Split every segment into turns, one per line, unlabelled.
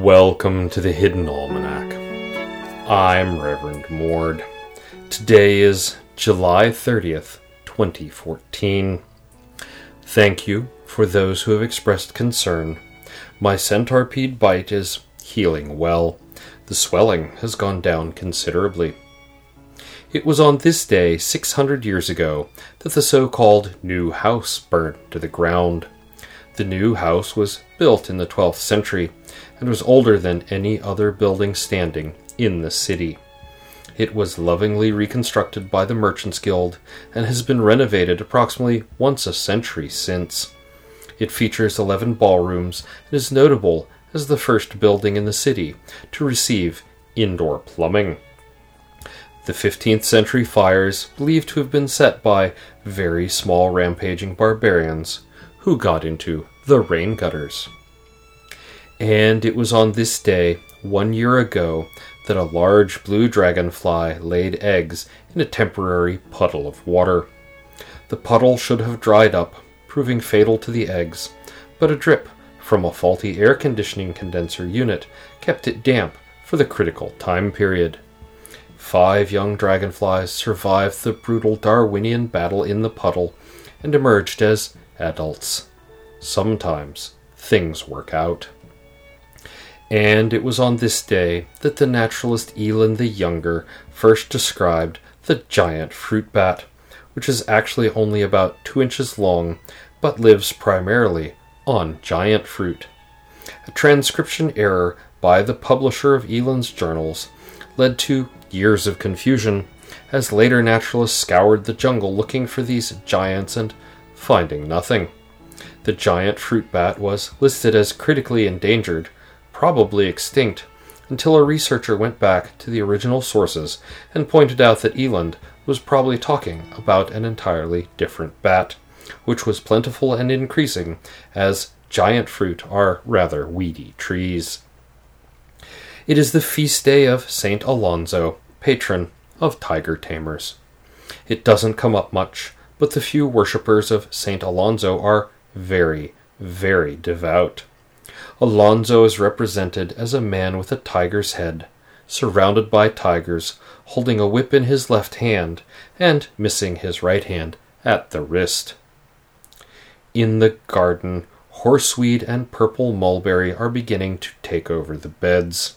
Welcome to the Hidden Almanac. I'm Reverend Mord. Today is July 30th, 2014. Thank you for those who have expressed concern. My centipede bite is healing well. The swelling has gone down considerably. It was on this day, 600 years ago, that the so called New House burned to the ground. The new house was built in the 12th century and was older than any other building standing in the city. It was lovingly reconstructed by the Merchants Guild and has been renovated approximately once a century since. It features 11 ballrooms and is notable as the first building in the city to receive indoor plumbing. The 15th century fires, believed to have been set by very small rampaging barbarians, who got into the rain gutters. And it was on this day, one year ago, that a large blue dragonfly laid eggs in a temporary puddle of water. The puddle should have dried up, proving fatal to the eggs, but a drip from a faulty air conditioning condenser unit kept it damp for the critical time period. Five young dragonflies survived the brutal Darwinian battle in the puddle and emerged as adults. Sometimes things work out. And it was on this day that the naturalist Eland the Younger first described the giant fruit bat, which is actually only about two inches long but lives primarily on giant fruit. A transcription error by the publisher of Eland's journals led to years of confusion as later naturalists scoured the jungle looking for these giants and finding nothing the giant fruit bat was listed as critically endangered, probably extinct, until a researcher went back to the original sources and pointed out that Eland was probably talking about an entirely different bat, which was plentiful and increasing, as giant fruit are rather weedy trees. It is the feast day of Saint Alonzo, patron of tiger tamers. It doesn't come up much, but the few worshippers of Saint Alonzo are very, very devout. Alonzo is represented as a man with a tiger's head, surrounded by tigers, holding a whip in his left hand and missing his right hand at the wrist. In the garden, horseweed and purple mulberry are beginning to take over the beds.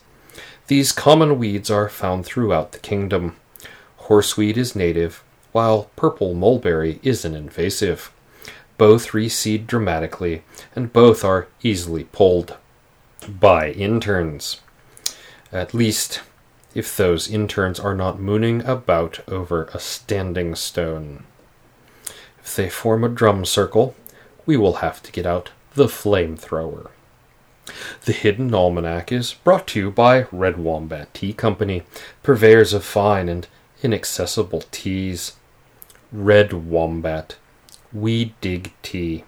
These common weeds are found throughout the kingdom. Horseweed is native, while purple mulberry is an invasive. Both reseed dramatically, and both are easily pulled by interns. At least, if those interns are not mooning about over a standing stone. If they form a drum circle, we will have to get out the flamethrower. The Hidden Almanac is brought to you by Red Wombat Tea Company, purveyors of fine and inaccessible teas. Red Wombat we Dig Tea.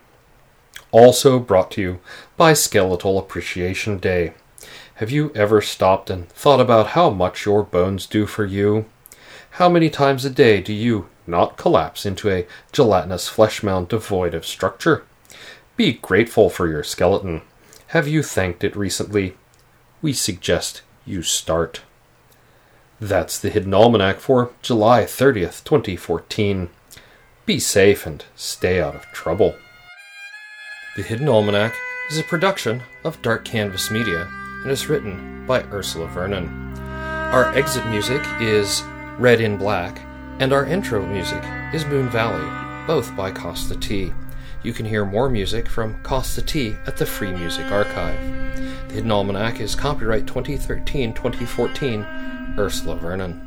Also brought to you by Skeletal Appreciation Day. Have you ever stopped and thought about how much your bones do for you? How many times a day do you not collapse into a gelatinous flesh mound devoid of structure? Be grateful for your skeleton. Have you thanked it recently? We suggest you start. That's the Hidden Almanac for July 30th, 2014. Be safe and stay out of trouble. The Hidden Almanac is a production of Dark Canvas Media and is written by Ursula Vernon. Our exit music is Red in Black, and our intro music is Moon Valley, both by Kosta T. You can hear more music from Kosta T at the Free Music Archive. The Hidden Almanac is copyright 2013 2014, Ursula Vernon.